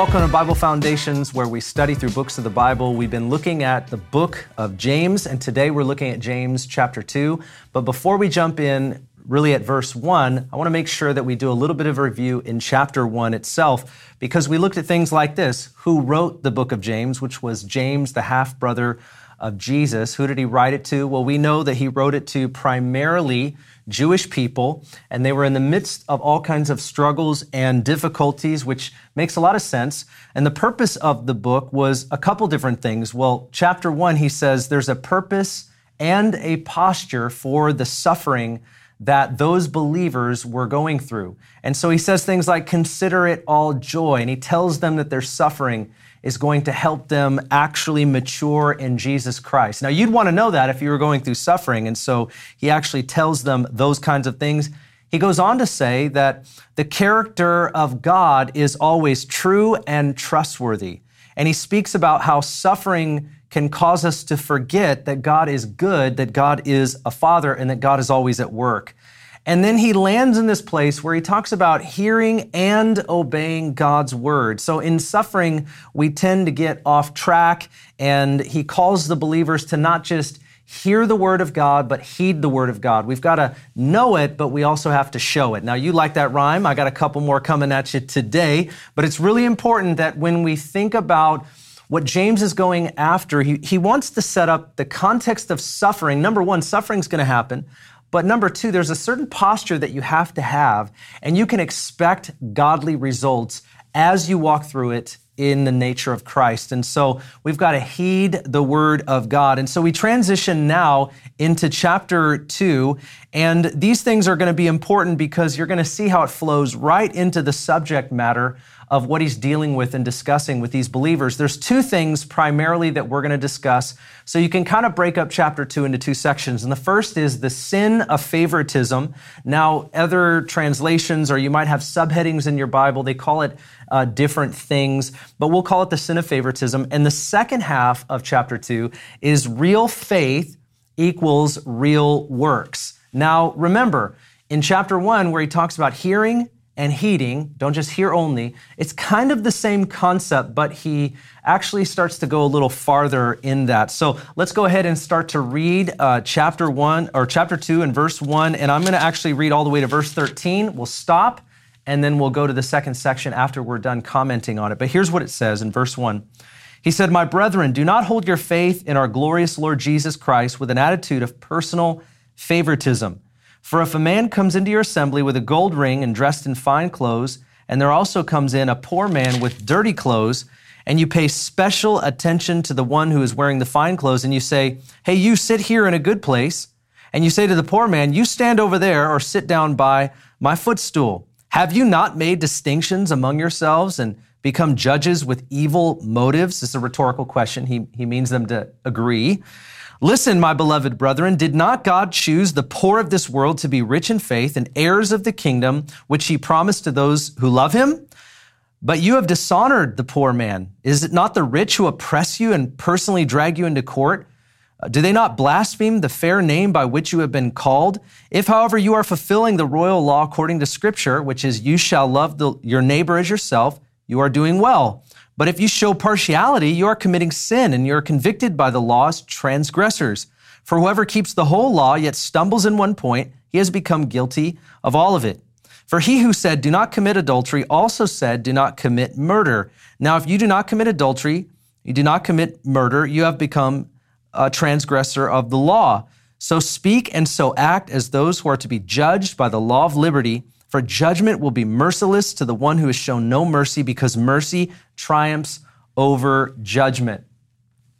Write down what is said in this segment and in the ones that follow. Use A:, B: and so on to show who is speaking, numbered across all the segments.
A: welcome to Bible Foundations, where we study through books of the Bible. We've been looking at the book of James, and today we're looking at James chapter 2. But before we jump in, really at verse 1, I want to make sure that we do a little bit of a review in chapter 1 itself, because we looked at things like this Who wrote the book of James, which was James, the half brother of Jesus. Who did he write it to? Well, we know that he wrote it to primarily Jewish people, and they were in the midst of all kinds of struggles and difficulties, which makes a lot of sense. And the purpose of the book was a couple different things. Well, chapter one, he says there's a purpose and a posture for the suffering that those believers were going through. And so he says things like, consider it all joy. And he tells them that their suffering is going to help them actually mature in Jesus Christ. Now, you'd want to know that if you were going through suffering. And so he actually tells them those kinds of things. He goes on to say that the character of God is always true and trustworthy. And he speaks about how suffering can cause us to forget that God is good, that God is a father, and that God is always at work. And then he lands in this place where he talks about hearing and obeying God's word. So in suffering, we tend to get off track, and he calls the believers to not just hear the word of God, but heed the word of God. We've got to know it, but we also have to show it. Now, you like that rhyme. I got a couple more coming at you today, but it's really important that when we think about what James is going after, he, he wants to set up the context of suffering. Number one, suffering's going to happen. But number two, there's a certain posture that you have to have, and you can expect godly results as you walk through it in the nature of Christ. And so we've got to heed the word of God. And so we transition now into chapter two. And these things are going to be important because you're going to see how it flows right into the subject matter of what he's dealing with and discussing with these believers. There's two things primarily that we're going to discuss. So you can kind of break up chapter two into two sections. And the first is the sin of favoritism. Now, other translations, or you might have subheadings in your Bible, they call it uh, different things, but we'll call it the sin of favoritism. And the second half of chapter two is real faith equals real works. Now, remember, in chapter one, where he talks about hearing and heating, don't just hear only, it's kind of the same concept, but he actually starts to go a little farther in that. So let's go ahead and start to read uh, chapter 1 or chapter 2 and verse 1. And I'm going to actually read all the way to verse 13. We'll stop and then we'll go to the second section after we're done commenting on it. But here's what it says in verse 1. He said, My brethren, do not hold your faith in our glorious Lord Jesus Christ with an attitude of personal favoritism. For if a man comes into your assembly with a gold ring and dressed in fine clothes, and there also comes in a poor man with dirty clothes, and you pay special attention to the one who is wearing the fine clothes, and you say, Hey, you sit here in a good place, and you say to the poor man, You stand over there or sit down by my footstool. Have you not made distinctions among yourselves and become judges with evil motives? This is a rhetorical question. He, he means them to agree. Listen, my beloved brethren, did not God choose the poor of this world to be rich in faith and heirs of the kingdom, which he promised to those who love him? But you have dishonored the poor man. Is it not the rich who oppress you and personally drag you into court? Uh, do they not blaspheme the fair name by which you have been called? If, however, you are fulfilling the royal law according to scripture, which is you shall love the, your neighbor as yourself, you are doing well. But if you show partiality, you are committing sin and you are convicted by the law as transgressors. For whoever keeps the whole law yet stumbles in one point, he has become guilty of all of it. For he who said, Do not commit adultery, also said, Do not commit murder. Now, if you do not commit adultery, you do not commit murder, you have become a transgressor of the law. So speak and so act as those who are to be judged by the law of liberty. For judgment will be merciless to the one who has shown no mercy, because mercy triumphs over judgment.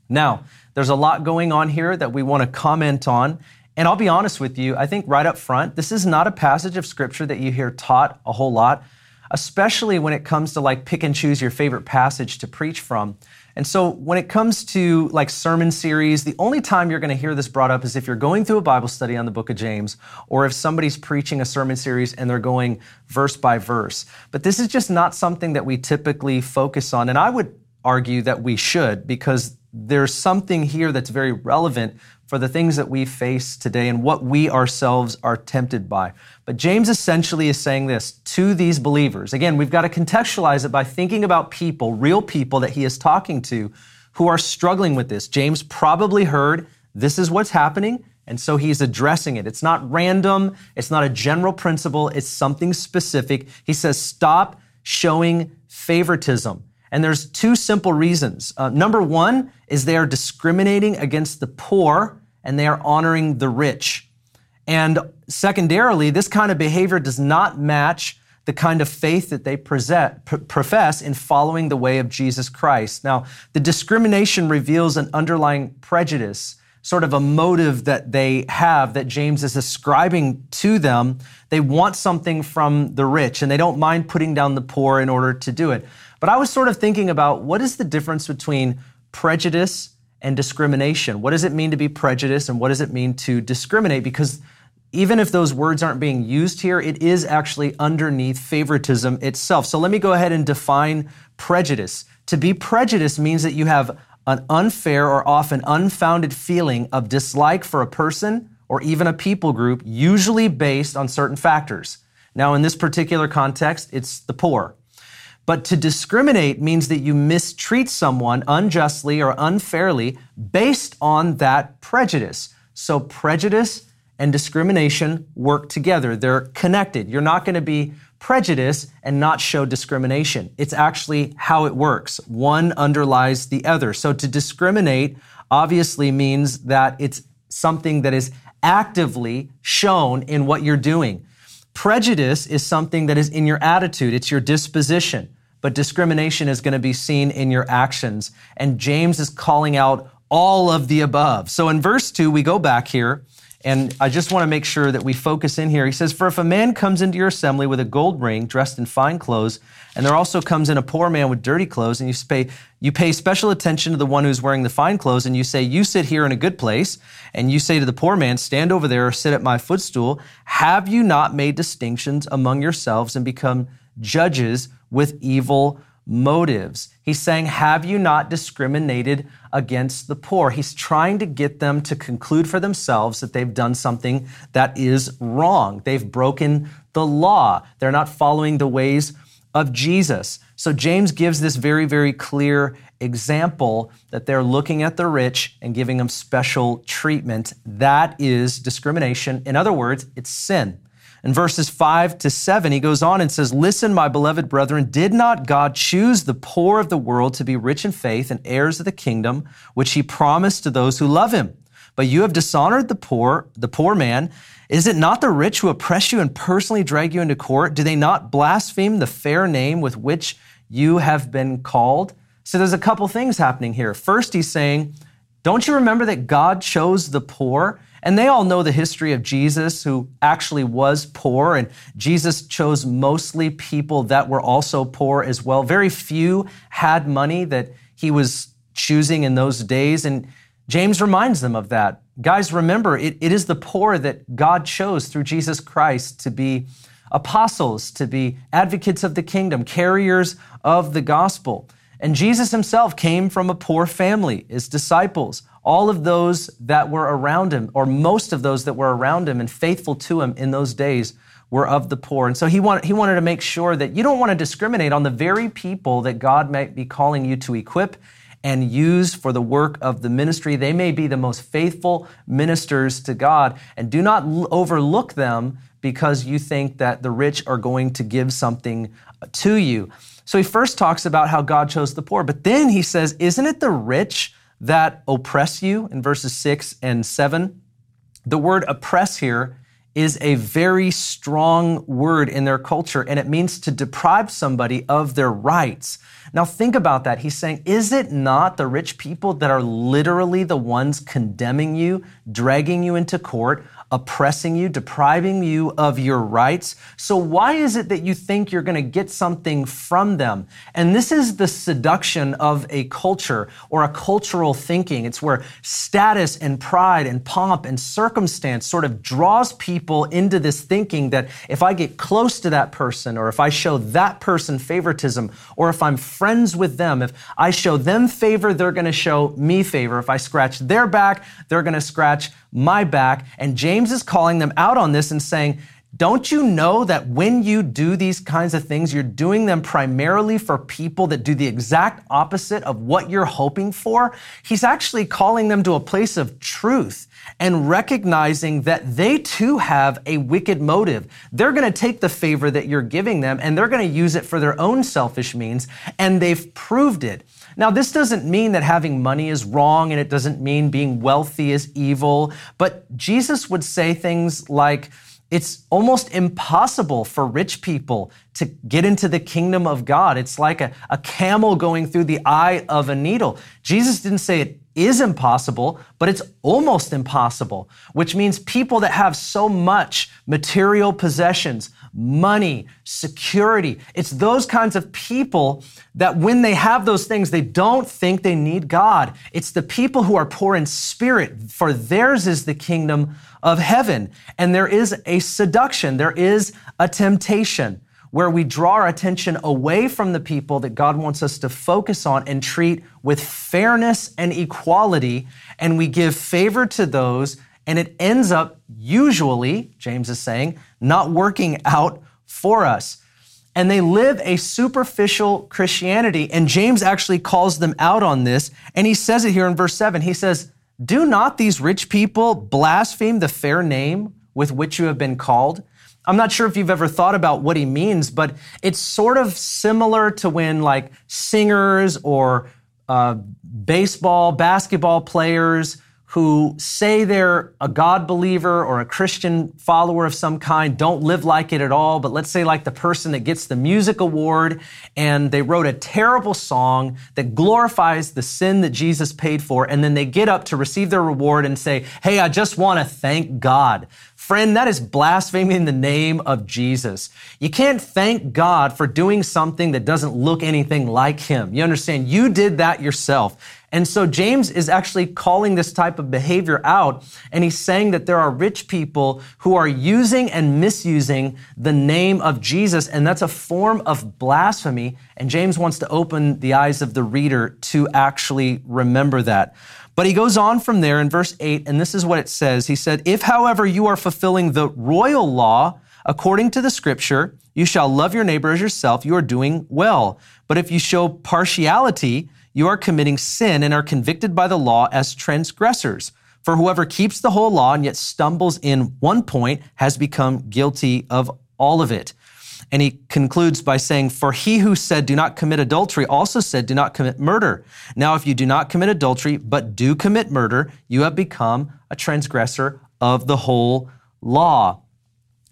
A: Now, there's a lot going on here that we want to comment on. And I'll be honest with you, I think right up front, this is not a passage of scripture that you hear taught a whole lot, especially when it comes to like pick and choose your favorite passage to preach from. And so when it comes to like sermon series, the only time you're going to hear this brought up is if you're going through a Bible study on the book of James or if somebody's preaching a sermon series and they're going verse by verse. But this is just not something that we typically focus on. And I would argue that we should because there's something here that's very relevant for the things that we face today and what we ourselves are tempted by. But James essentially is saying this to these believers. Again, we've got to contextualize it by thinking about people, real people that he is talking to who are struggling with this. James probably heard this is what's happening. And so he's addressing it. It's not random. It's not a general principle. It's something specific. He says, stop showing favoritism. And there's two simple reasons. Uh, number one is they are discriminating against the poor and they are honoring the rich. And secondarily, this kind of behavior does not match the kind of faith that they present, profess in following the way of Jesus Christ. Now, the discrimination reveals an underlying prejudice, sort of a motive that they have that James is ascribing to them. They want something from the rich and they don't mind putting down the poor in order to do it. But I was sort of thinking about what is the difference between prejudice and discrimination? What does it mean to be prejudiced and what does it mean to discriminate? Because even if those words aren't being used here, it is actually underneath favoritism itself. So let me go ahead and define prejudice. To be prejudiced means that you have an unfair or often unfounded feeling of dislike for a person or even a people group, usually based on certain factors. Now, in this particular context, it's the poor. But to discriminate means that you mistreat someone unjustly or unfairly based on that prejudice. So prejudice and discrimination work together. They're connected. You're not going to be prejudiced and not show discrimination. It's actually how it works. One underlies the other. So to discriminate obviously means that it's something that is actively shown in what you're doing. Prejudice is something that is in your attitude. It's your disposition but discrimination is going to be seen in your actions. And James is calling out all of the above. So in verse 2, we go back here, and I just want to make sure that we focus in here. He says, For if a man comes into your assembly with a gold ring, dressed in fine clothes, and there also comes in a poor man with dirty clothes, and you pay, you pay special attention to the one who's wearing the fine clothes, and you say, You sit here in a good place, and you say to the poor man, Stand over there or sit at my footstool, have you not made distinctions among yourselves and become judges with evil motives. He's saying, Have you not discriminated against the poor? He's trying to get them to conclude for themselves that they've done something that is wrong. They've broken the law. They're not following the ways of Jesus. So James gives this very, very clear example that they're looking at the rich and giving them special treatment. That is discrimination. In other words, it's sin. In verses 5 to 7, he goes on and says, Listen, my beloved brethren, did not God choose the poor of the world to be rich in faith and heirs of the kingdom, which he promised to those who love him? But you have dishonored the poor, the poor man. Is it not the rich who oppress you and personally drag you into court? Do they not blaspheme the fair name with which you have been called? So there's a couple things happening here. First, he's saying, Don't you remember that God chose the poor? And they all know the history of Jesus, who actually was poor, and Jesus chose mostly people that were also poor as well. Very few had money that he was choosing in those days. And James reminds them of that. Guys, remember, it, it is the poor that God chose through Jesus Christ to be apostles, to be advocates of the kingdom, carriers of the gospel. And Jesus himself came from a poor family, his disciples all of those that were around him, or most of those that were around him and faithful to him in those days, were of the poor. And so he wanted, he wanted to make sure that you don't want to discriminate on the very people that God might be calling you to equip and use for the work of the ministry. They may be the most faithful ministers to God, and do not overlook them because you think that the rich are going to give something to you. So he first talks about how God chose the poor, but then he says, Isn't it the rich? That oppress you in verses 6 and 7. The word oppress here is a very strong word in their culture, and it means to deprive somebody of their rights. Now, think about that. He's saying, Is it not the rich people that are literally the ones condemning you, dragging you into court, oppressing you, depriving you of your rights. So why is it that you think you're going to get something from them? And this is the seduction of a culture or a cultural thinking. It's where status and pride and pomp and circumstance sort of draws people into this thinking that if I get close to that person, or if I show that person favoritism, or if I'm friends with them, if I show them favor, they're going to show me favor. If I scratch their back, they're going to scratch my back. And James is calling them out on this and saying, don't you know that when you do these kinds of things, you're doing them primarily for people that do the exact opposite of what you're hoping for? He's actually calling them to a place of truth and recognizing that they too have a wicked motive. They're going to take the favor that you're giving them and they're going to use it for their own selfish means, and they've proved it. Now, this doesn't mean that having money is wrong and it doesn't mean being wealthy is evil, but Jesus would say things like, it's almost impossible for rich people to get into the kingdom of God. It's like a, a camel going through the eye of a needle. Jesus didn't say it is impossible, but it's almost impossible, which means people that have so much material possessions, money, security, it's those kinds of people that when they have those things, they don't think they need God. It's the people who are poor in spirit, for theirs is the kingdom of heaven. And there is a seduction, there is a temptation where we draw our attention away from the people that God wants us to focus on and treat with fairness and equality, and we give favor to those, and it ends up usually, James is saying, not working out for us. And they live a superficial Christianity, and James actually calls them out on this, and he says it here in verse 7. He says, do not these rich people blaspheme the fair name with which you have been called? I'm not sure if you've ever thought about what he means, but it's sort of similar to when like singers or uh, baseball, basketball players who say they're a God believer or a Christian follower of some kind don't live like it at all. But let's say, like the person that gets the music award and they wrote a terrible song that glorifies the sin that Jesus paid for. And then they get up to receive their reward and say, Hey, I just want to thank God. Friend, that is blaspheming the name of Jesus. You can't thank God for doing something that doesn't look anything like Him. You understand? You did that yourself. And so James is actually calling this type of behavior out, and he's saying that there are rich people who are using and misusing the name of Jesus, and that's a form of blasphemy. And James wants to open the eyes of the reader to actually remember that. But he goes on from there in verse 8, and this is what it says. He said, If, however, you are fulfilling the royal law according to the scripture, you shall love your neighbor as yourself, you are doing well. But if you show partiality, you are committing sin and are convicted by the law as transgressors. For whoever keeps the whole law and yet stumbles in one point has become guilty of all of it. And he concludes by saying, For he who said, Do not commit adultery, also said, Do not commit murder. Now, if you do not commit adultery, but do commit murder, you have become a transgressor of the whole law.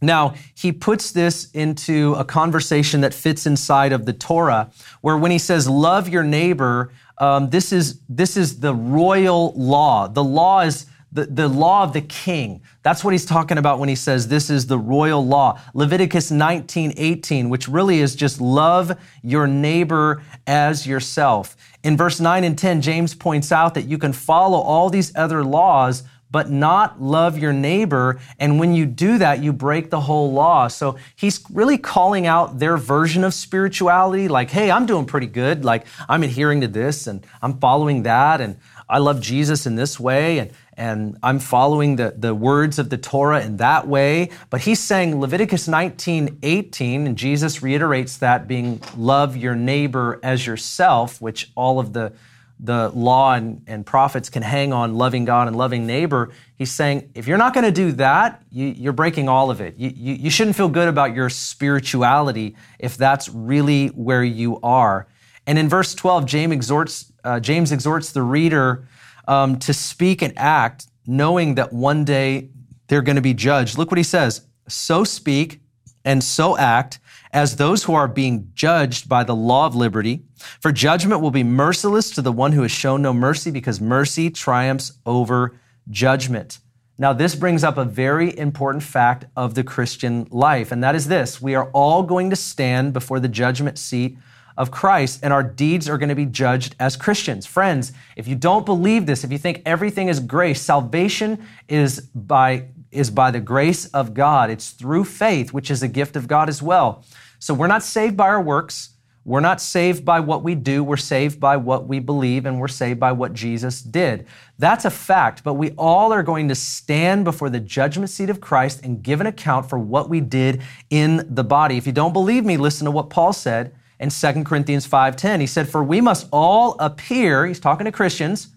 A: Now, he puts this into a conversation that fits inside of the Torah, where when he says, love your neighbor, um, this, is, this is the royal law. The law is the, the law of the king. That's what he's talking about when he says this is the royal law. Leviticus 19, 18, which really is just love your neighbor as yourself. In verse 9 and 10, James points out that you can follow all these other laws, but not love your neighbor. And when you do that, you break the whole law. So he's really calling out their version of spirituality like, hey, I'm doing pretty good. Like, I'm adhering to this and I'm following that. And I love Jesus in this way. And, and I'm following the, the words of the Torah in that way. But he's saying Leviticus 19, 18, and Jesus reiterates that being love your neighbor as yourself, which all of the the law and, and prophets can hang on loving God and loving neighbor, he's saying, if you're not going to do that, you, are breaking all of it. You, you, you shouldn't feel good about your spirituality if that's really where you are. And in verse 12, James exhorts, uh, James exhorts the reader um, to speak and act, knowing that one day they're going to be judged. Look what he says So speak and so act as those who are being judged by the law of liberty. For judgment will be merciless to the one who has shown no mercy, because mercy triumphs over judgment. Now, this brings up a very important fact of the Christian life, and that is this we are all going to stand before the judgment seat of Christ, and our deeds are going to be judged as Christians. Friends, if you don't believe this, if you think everything is grace, salvation is by is by the grace of God. It's through faith, which is a gift of God as well. So we're not saved by our works. We're not saved by what we do. We're saved by what we believe, and we're saved by what Jesus did. That's a fact, but we all are going to stand before the judgment seat of Christ and give an account for what we did in the body. If you don't believe me, listen to what Paul said in 2 Corinthians 5:10. He said, "For we must all appear," he's talking to Christians,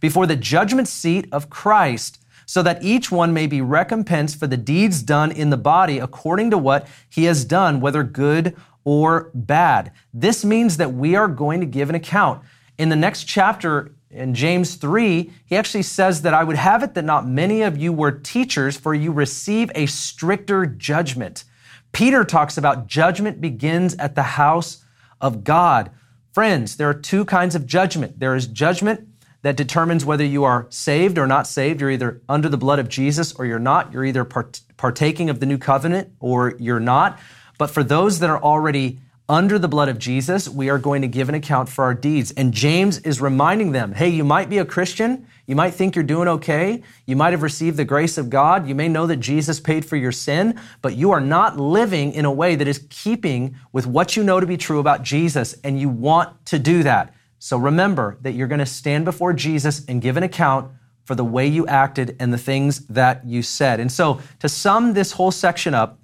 A: "before the judgment seat of Christ." so that each one may be recompensed for the deeds done in the body according to what he has done, whether good or bad. This means that we are going to give an account. In the next chapter, in James 3, he actually says that I would have it that not many of you were teachers, for you receive a stricter judgment. Peter talks about judgment begins at the house of God. Friends, there are two kinds of judgment. There is judgment that determines whether you are saved or not saved. You're either under the blood of Jesus or you're not. You're either partaking of the new covenant or you're not. But for those that are already under the blood of Jesus, we are going to give an account for our deeds. And James is reminding them hey, you might be a Christian. You might think you're doing okay. You might have received the grace of God. You may know that Jesus paid for your sin, but you are not living in a way that is keeping with what you know to be true about Jesus, and you want to do that. So remember that you're going to stand before Jesus and give an account for the way you acted and the things that you said. And so to sum this whole section up,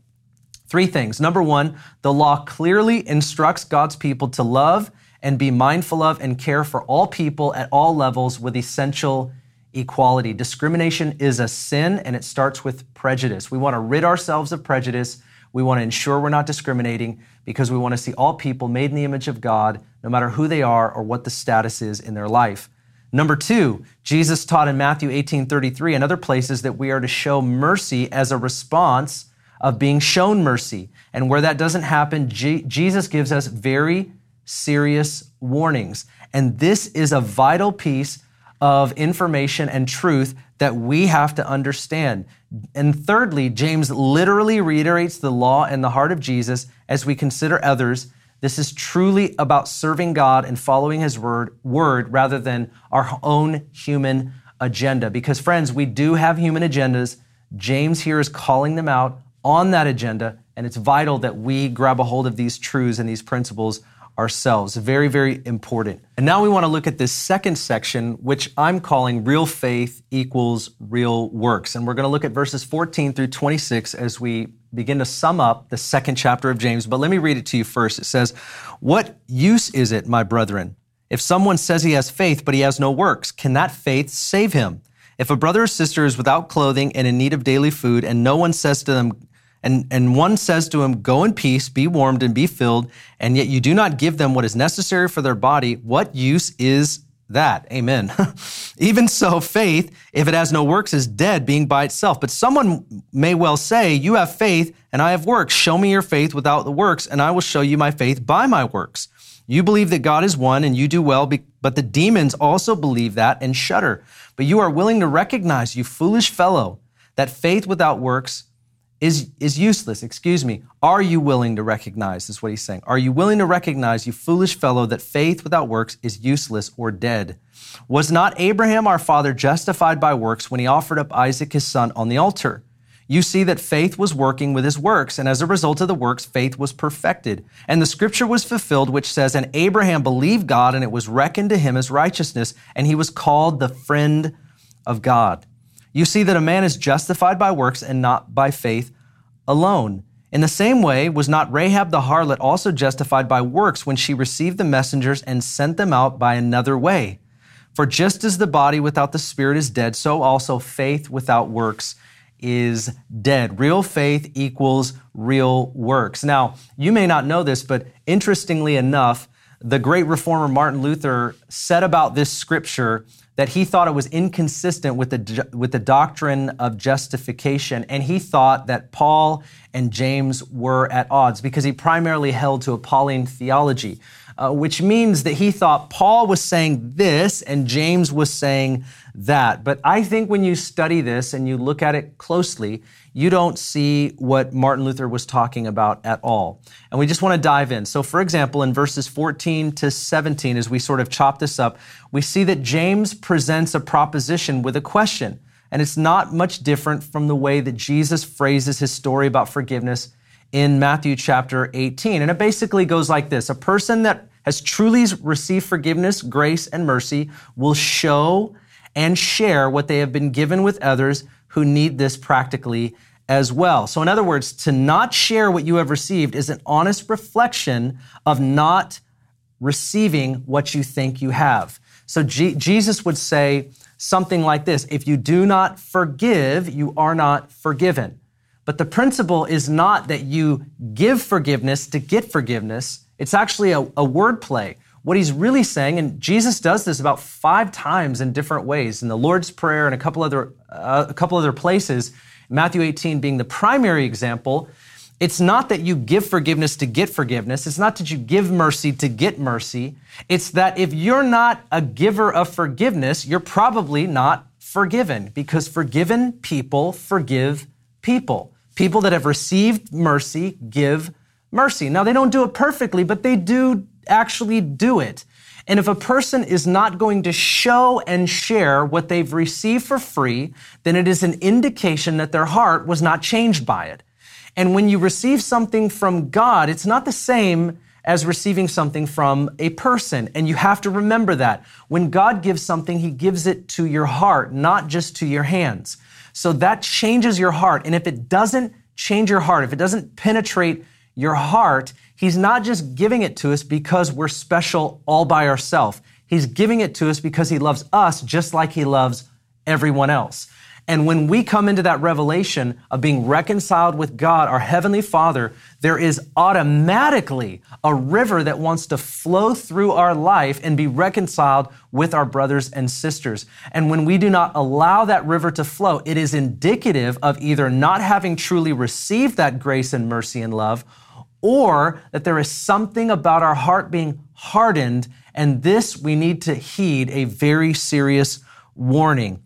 A: Three things. Number one, the law clearly instructs God's people to love and be mindful of and care for all people at all levels with essential equality. Discrimination is a sin and it starts with prejudice. We want to rid ourselves of prejudice. We want to ensure we're not discriminating because we want to see all people made in the image of God, no matter who they are or what the status is in their life. Number two, Jesus taught in Matthew 18 33 and other places that we are to show mercy as a response of being shown mercy. And where that doesn't happen, G- Jesus gives us very serious warnings. And this is a vital piece of information and truth that we have to understand. And thirdly, James literally reiterates the law and the heart of Jesus as we consider others. This is truly about serving God and following his word, word rather than our own human agenda. Because friends, we do have human agendas. James here is calling them out on that agenda, and it's vital that we grab a hold of these truths and these principles ourselves. Very, very important. And now we want to look at this second section, which I'm calling real faith equals real works. And we're going to look at verses 14 through 26 as we begin to sum up the second chapter of James. But let me read it to you first. It says, What use is it, my brethren, if someone says he has faith, but he has no works? Can that faith save him? If a brother or sister is without clothing and in need of daily food, and no one says to them, and, and one says to him, Go in peace, be warmed and be filled, and yet you do not give them what is necessary for their body. What use is that? Amen. Even so, faith, if it has no works, is dead, being by itself. But someone may well say, You have faith, and I have works. Show me your faith without the works, and I will show you my faith by my works. You believe that God is one, and you do well, but the demons also believe that and shudder. But you are willing to recognize, you foolish fellow, that faith without works is, is useless. Excuse me. Are you willing to recognize, is what he's saying. Are you willing to recognize, you foolish fellow, that faith without works is useless or dead? Was not Abraham our father justified by works when he offered up Isaac his son on the altar? You see that faith was working with his works, and as a result of the works, faith was perfected. And the scripture was fulfilled, which says, And Abraham believed God, and it was reckoned to him as righteousness, and he was called the friend of God. You see that a man is justified by works and not by faith alone. In the same way, was not Rahab the harlot also justified by works when she received the messengers and sent them out by another way? For just as the body without the spirit is dead, so also faith without works is dead. Real faith equals real works. Now, you may not know this, but interestingly enough, the great reformer Martin Luther said about this scripture that he thought it was inconsistent with the, with the doctrine of justification, and he thought that Paul and James were at odds because he primarily held to a Pauline theology, uh, which means that he thought Paul was saying this and James was saying that. But I think when you study this and you look at it closely, you don't see what Martin Luther was talking about at all. And we just want to dive in. So, for example, in verses 14 to 17, as we sort of chop this up, we see that James presents a proposition with a question. And it's not much different from the way that Jesus phrases his story about forgiveness in Matthew chapter 18. And it basically goes like this A person that has truly received forgiveness, grace, and mercy will show and share what they have been given with others who need this practically as well. So, in other words, to not share what you have received is an honest reflection of not receiving what you think you have. So, G- Jesus would say something like this If you do not forgive, you are not forgiven. But the principle is not that you give forgiveness to get forgiveness. It's actually a, a word play. What he's really saying, and Jesus does this about five times in different ways in the Lord's Prayer and a couple other, uh, a couple other places, Matthew 18 being the primary example. It's not that you give forgiveness to get forgiveness. It's not that you give mercy to get mercy. It's that if you're not a giver of forgiveness, you're probably not forgiven because forgiven people forgive people. People that have received mercy give mercy. Now, they don't do it perfectly, but they do actually do it. And if a person is not going to show and share what they've received for free, then it is an indication that their heart was not changed by it. And when you receive something from God, it's not the same as receiving something from a person. And you have to remember that. When God gives something, He gives it to your heart, not just to your hands. So that changes your heart. And if it doesn't change your heart, if it doesn't penetrate your heart, He's not just giving it to us because we're special all by ourselves. He's giving it to us because He loves us just like He loves everyone else. And when we come into that revelation of being reconciled with God, our Heavenly Father, there is automatically a river that wants to flow through our life and be reconciled with our brothers and sisters. And when we do not allow that river to flow, it is indicative of either not having truly received that grace and mercy and love, or that there is something about our heart being hardened. And this we need to heed a very serious warning.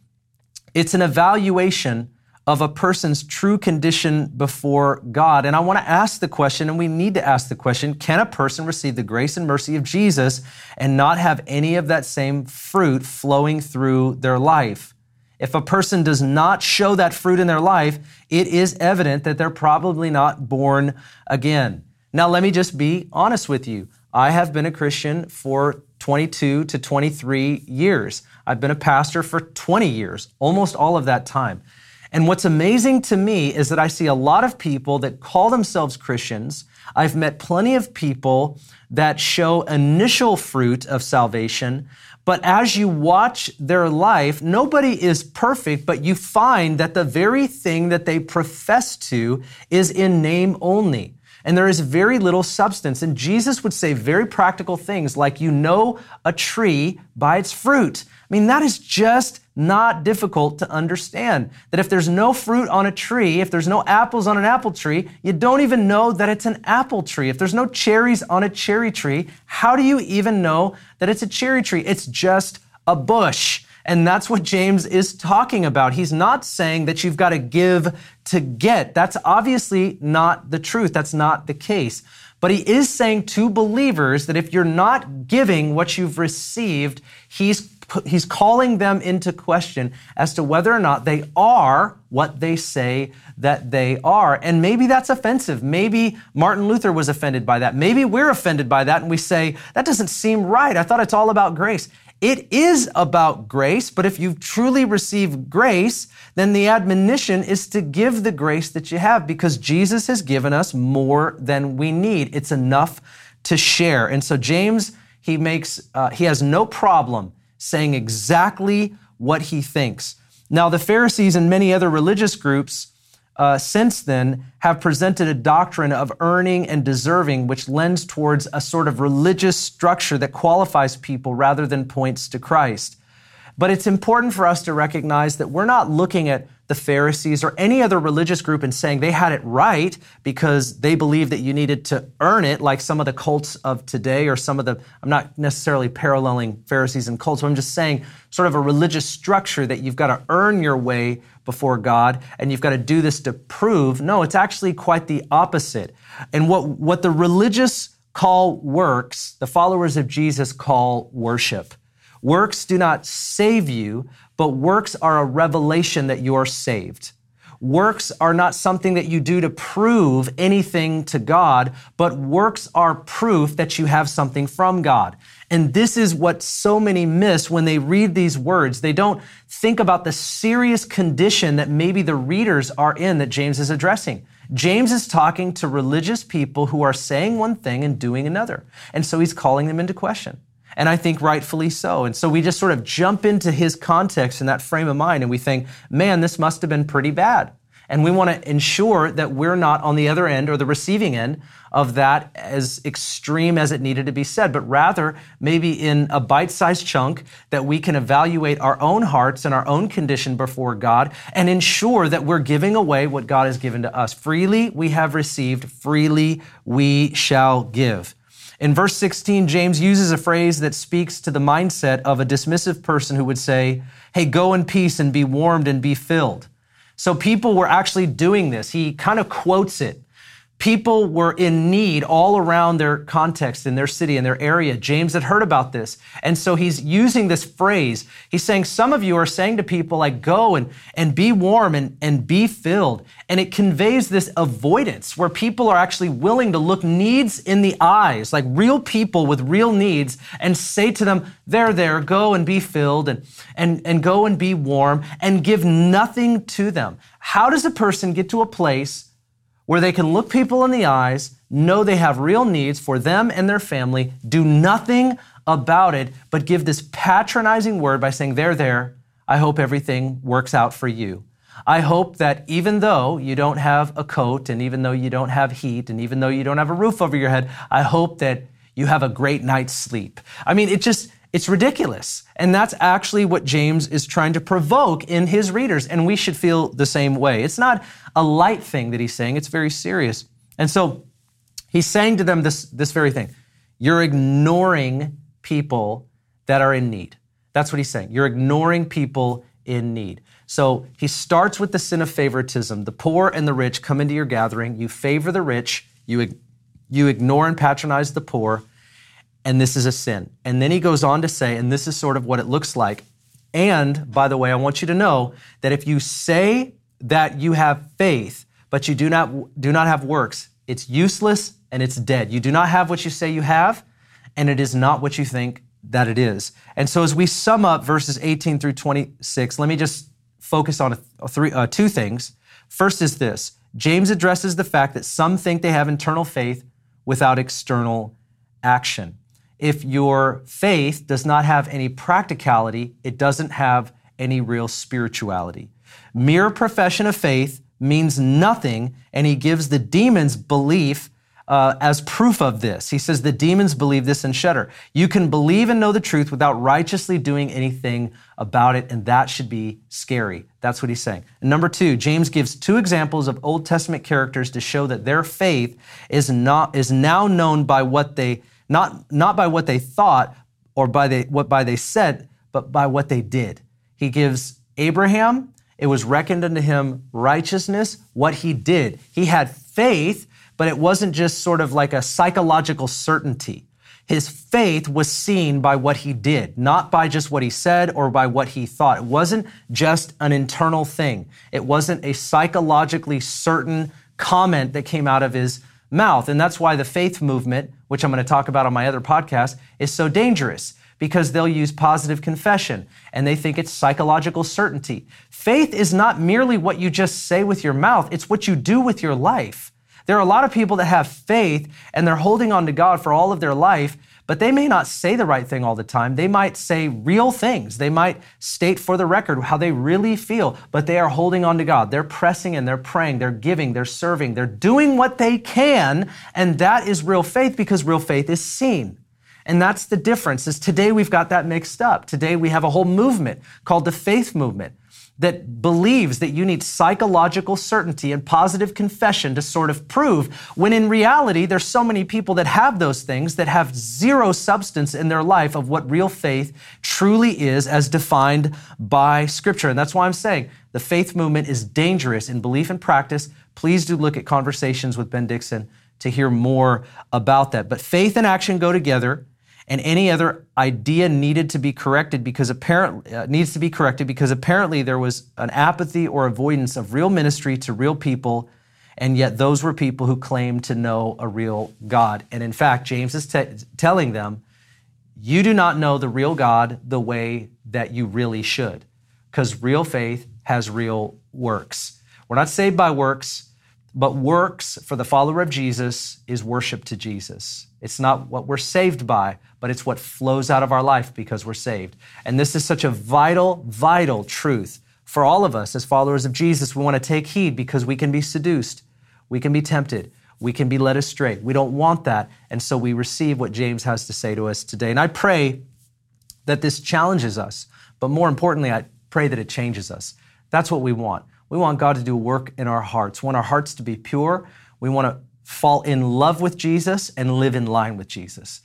A: It's an evaluation of a person's true condition before God. And I want to ask the question, and we need to ask the question can a person receive the grace and mercy of Jesus and not have any of that same fruit flowing through their life? If a person does not show that fruit in their life, it is evident that they're probably not born again. Now, let me just be honest with you. I have been a Christian for 22 to 23 years. I've been a pastor for 20 years, almost all of that time. And what's amazing to me is that I see a lot of people that call themselves Christians. I've met plenty of people that show initial fruit of salvation, but as you watch their life, nobody is perfect, but you find that the very thing that they profess to is in name only and there is very little substance. And Jesus would say very practical things like, you know a tree by its fruit. I mean, that is just not difficult to understand. That if there's no fruit on a tree, if there's no apples on an apple tree, you don't even know that it's an apple tree. If there's no cherries on a cherry tree, how do you even know that it's a cherry tree? It's just a bush. And that's what James is talking about. He's not saying that you've got to give to get. That's obviously not the truth. That's not the case. But he is saying to believers that if you're not giving what you've received, he's he's calling them into question as to whether or not they are what they say that they are. And maybe that's offensive. Maybe Martin Luther was offended by that. Maybe we're offended by that and we say, that doesn't seem right. I thought it's all about grace. It is about grace, but if you've truly received grace, then the admonition is to give the grace that you have because Jesus has given us more than we need. It's enough to share. And so James, he makes, uh, he has no problem saying exactly what he thinks. Now, the Pharisees and many other religious groups uh, since then have presented a doctrine of earning and deserving, which lends towards a sort of religious structure that qualifies people rather than points to Christ. But it's important for us to recognize that we're not looking at the Pharisees or any other religious group and saying they had it right because they believed that you needed to earn it, like some of the cults of today or some of the, I'm not necessarily paralleling Pharisees and cults, but I'm just saying sort of a religious structure that you've got to earn your way before God and you've got to do this to prove. No, it's actually quite the opposite. And what, what the religious call works, the followers of Jesus call worship. Works do not save you, but works are a revelation that you're saved. Works are not something that you do to prove anything to God, but works are proof that you have something from God. And this is what so many miss when they read these words. They don't think about the serious condition that maybe the readers are in that James is addressing. James is talking to religious people who are saying one thing and doing another. And so he's calling them into question. And I think rightfully so. And so we just sort of jump into his context in that frame of mind and we think, man, this must have been pretty bad. And we want to ensure that we're not on the other end or the receiving end of that as extreme as it needed to be said, but rather maybe in a bite sized chunk that we can evaluate our own hearts and our own condition before God and ensure that we're giving away what God has given to us. Freely we have received, freely we shall give. In verse 16, James uses a phrase that speaks to the mindset of a dismissive person who would say, Hey, go in peace and be warmed and be filled. So people were actually doing this. He kind of quotes it People were in need all around their context in their city, in their area. James had heard about this. And so he's using this phrase. He's saying, some of you are saying to people like, go and, and be warm and, and be filled. And it conveys this avoidance where people are actually willing to look needs in the eyes, like real people with real needs and say to them, there, there, go and be filled and, and, and go and be warm and give nothing to them. How does a person get to a place where they can look people in the eyes, know they have real needs for them and their family, do nothing about it, but give this patronizing word by saying, They're there. I hope everything works out for you. I hope that even though you don't have a coat and even though you don't have heat and even though you don't have a roof over your head, I hope that you have a great night's sleep. I mean, it just, it's ridiculous. And that's actually what James is trying to provoke in his readers. And we should feel the same way. It's not a light thing that he's saying, it's very serious. And so he's saying to them this, this very thing You're ignoring people that are in need. That's what he's saying. You're ignoring people in need. So he starts with the sin of favoritism. The poor and the rich come into your gathering. You favor the rich, you, you ignore and patronize the poor, and this is a sin. And then he goes on to say, and this is sort of what it looks like. And by the way, I want you to know that if you say that you have faith, but you do not, do not have works, it's useless and it's dead. You do not have what you say you have, and it is not what you think that it is. And so as we sum up verses 18 through 26, let me just focus on three, uh, two things. First is this James addresses the fact that some think they have internal faith without external action. If your faith does not have any practicality, it doesn't have any real spirituality. Mere profession of faith means nothing, and he gives the demons belief uh, as proof of this. He says the demons believe this and shudder. You can believe and know the truth without righteously doing anything about it, and that should be scary. That's what he's saying. And number two, James gives two examples of Old Testament characters to show that their faith is not is now known by what they not not by what they thought or by they what by they said, but by what they did. He gives Abraham it was reckoned unto him righteousness, what he did. He had faith, but it wasn't just sort of like a psychological certainty. His faith was seen by what he did, not by just what he said or by what he thought. It wasn't just an internal thing. It wasn't a psychologically certain comment that came out of his mouth. And that's why the faith movement, which I'm going to talk about on my other podcast, is so dangerous because they'll use positive confession and they think it's psychological certainty. Faith is not merely what you just say with your mouth, it's what you do with your life. There are a lot of people that have faith and they're holding on to God for all of their life, but they may not say the right thing all the time. They might say real things. They might state for the record how they really feel, but they are holding on to God. They're pressing and they're praying, they're giving, they're serving, they're doing what they can, and that is real faith because real faith is seen. And that's the difference is today we've got that mixed up. Today we have a whole movement called the faith movement that believes that you need psychological certainty and positive confession to sort of prove when in reality there's so many people that have those things that have zero substance in their life of what real faith truly is as defined by scripture. And that's why i'm saying the faith movement is dangerous in belief and practice. Please do look at conversations with ben dixon to hear more about that. But faith and action go together and any other idea needed to be corrected because apparently uh, needs to be corrected because apparently there was an apathy or avoidance of real ministry to real people and yet those were people who claimed to know a real God. And in fact, James is telling them, you do not know the real God the way that you really should, because real faith has real works. We're not saved by works, but works for the follower of Jesus is worship to Jesus. It's not what we're saved by, but it's what flows out of our life because we're saved. And this is such a vital, vital truth for all of us as followers of Jesus. We want to take heed because we can be seduced. We can be tempted. We can be led astray. We don't want that. And so we receive what James has to say to us today. And I pray that this challenges us, but more importantly, I pray that it changes us. That's what we want. We want God to do work in our hearts. We want our hearts to be pure. We want to fall in love with Jesus and live in line with Jesus.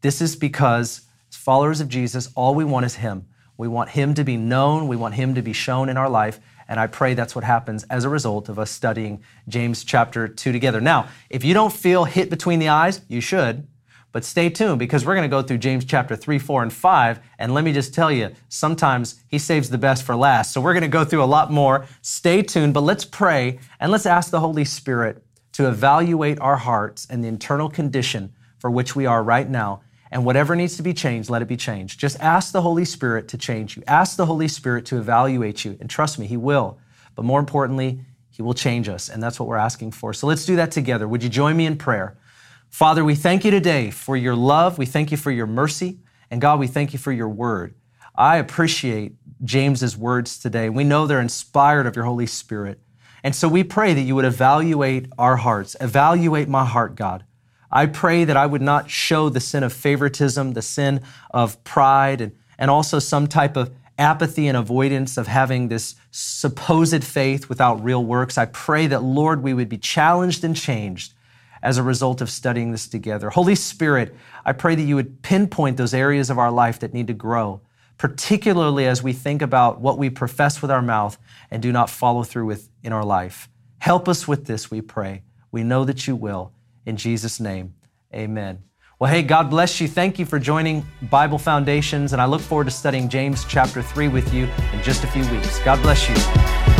A: This is because, as followers of Jesus, all we want is Him. We want Him to be known, we want Him to be shown in our life, and I pray that's what happens as a result of us studying James chapter 2 together. Now, if you don't feel hit between the eyes, you should. But stay tuned because we're going to go through James chapter 3, 4, and 5. And let me just tell you, sometimes he saves the best for last. So we're going to go through a lot more. Stay tuned, but let's pray and let's ask the Holy Spirit to evaluate our hearts and the internal condition for which we are right now and whatever needs to be changed, let it be changed. Just ask the Holy Spirit to change you. Ask the Holy Spirit to evaluate you. And trust me, He will. But more importantly, He will change us. And that's what we're asking for. So let's do that together. Would you join me in prayer? Father, we thank you today for your love. We thank you for your mercy. And God, we thank you for your word. I appreciate James's words today. We know they're inspired of your Holy Spirit. And so we pray that you would evaluate our hearts, evaluate my heart, God. I pray that I would not show the sin of favoritism, the sin of pride, and, and also some type of apathy and avoidance of having this supposed faith without real works. I pray that, Lord, we would be challenged and changed as a result of studying this together. Holy Spirit, I pray that you would pinpoint those areas of our life that need to grow, particularly as we think about what we profess with our mouth and do not follow through with in our life. Help us with this, we pray. We know that you will. In Jesus' name, amen. Well, hey, God bless you. Thank you for joining Bible Foundations, and I look forward to studying James chapter 3 with you in just a few weeks. God bless you.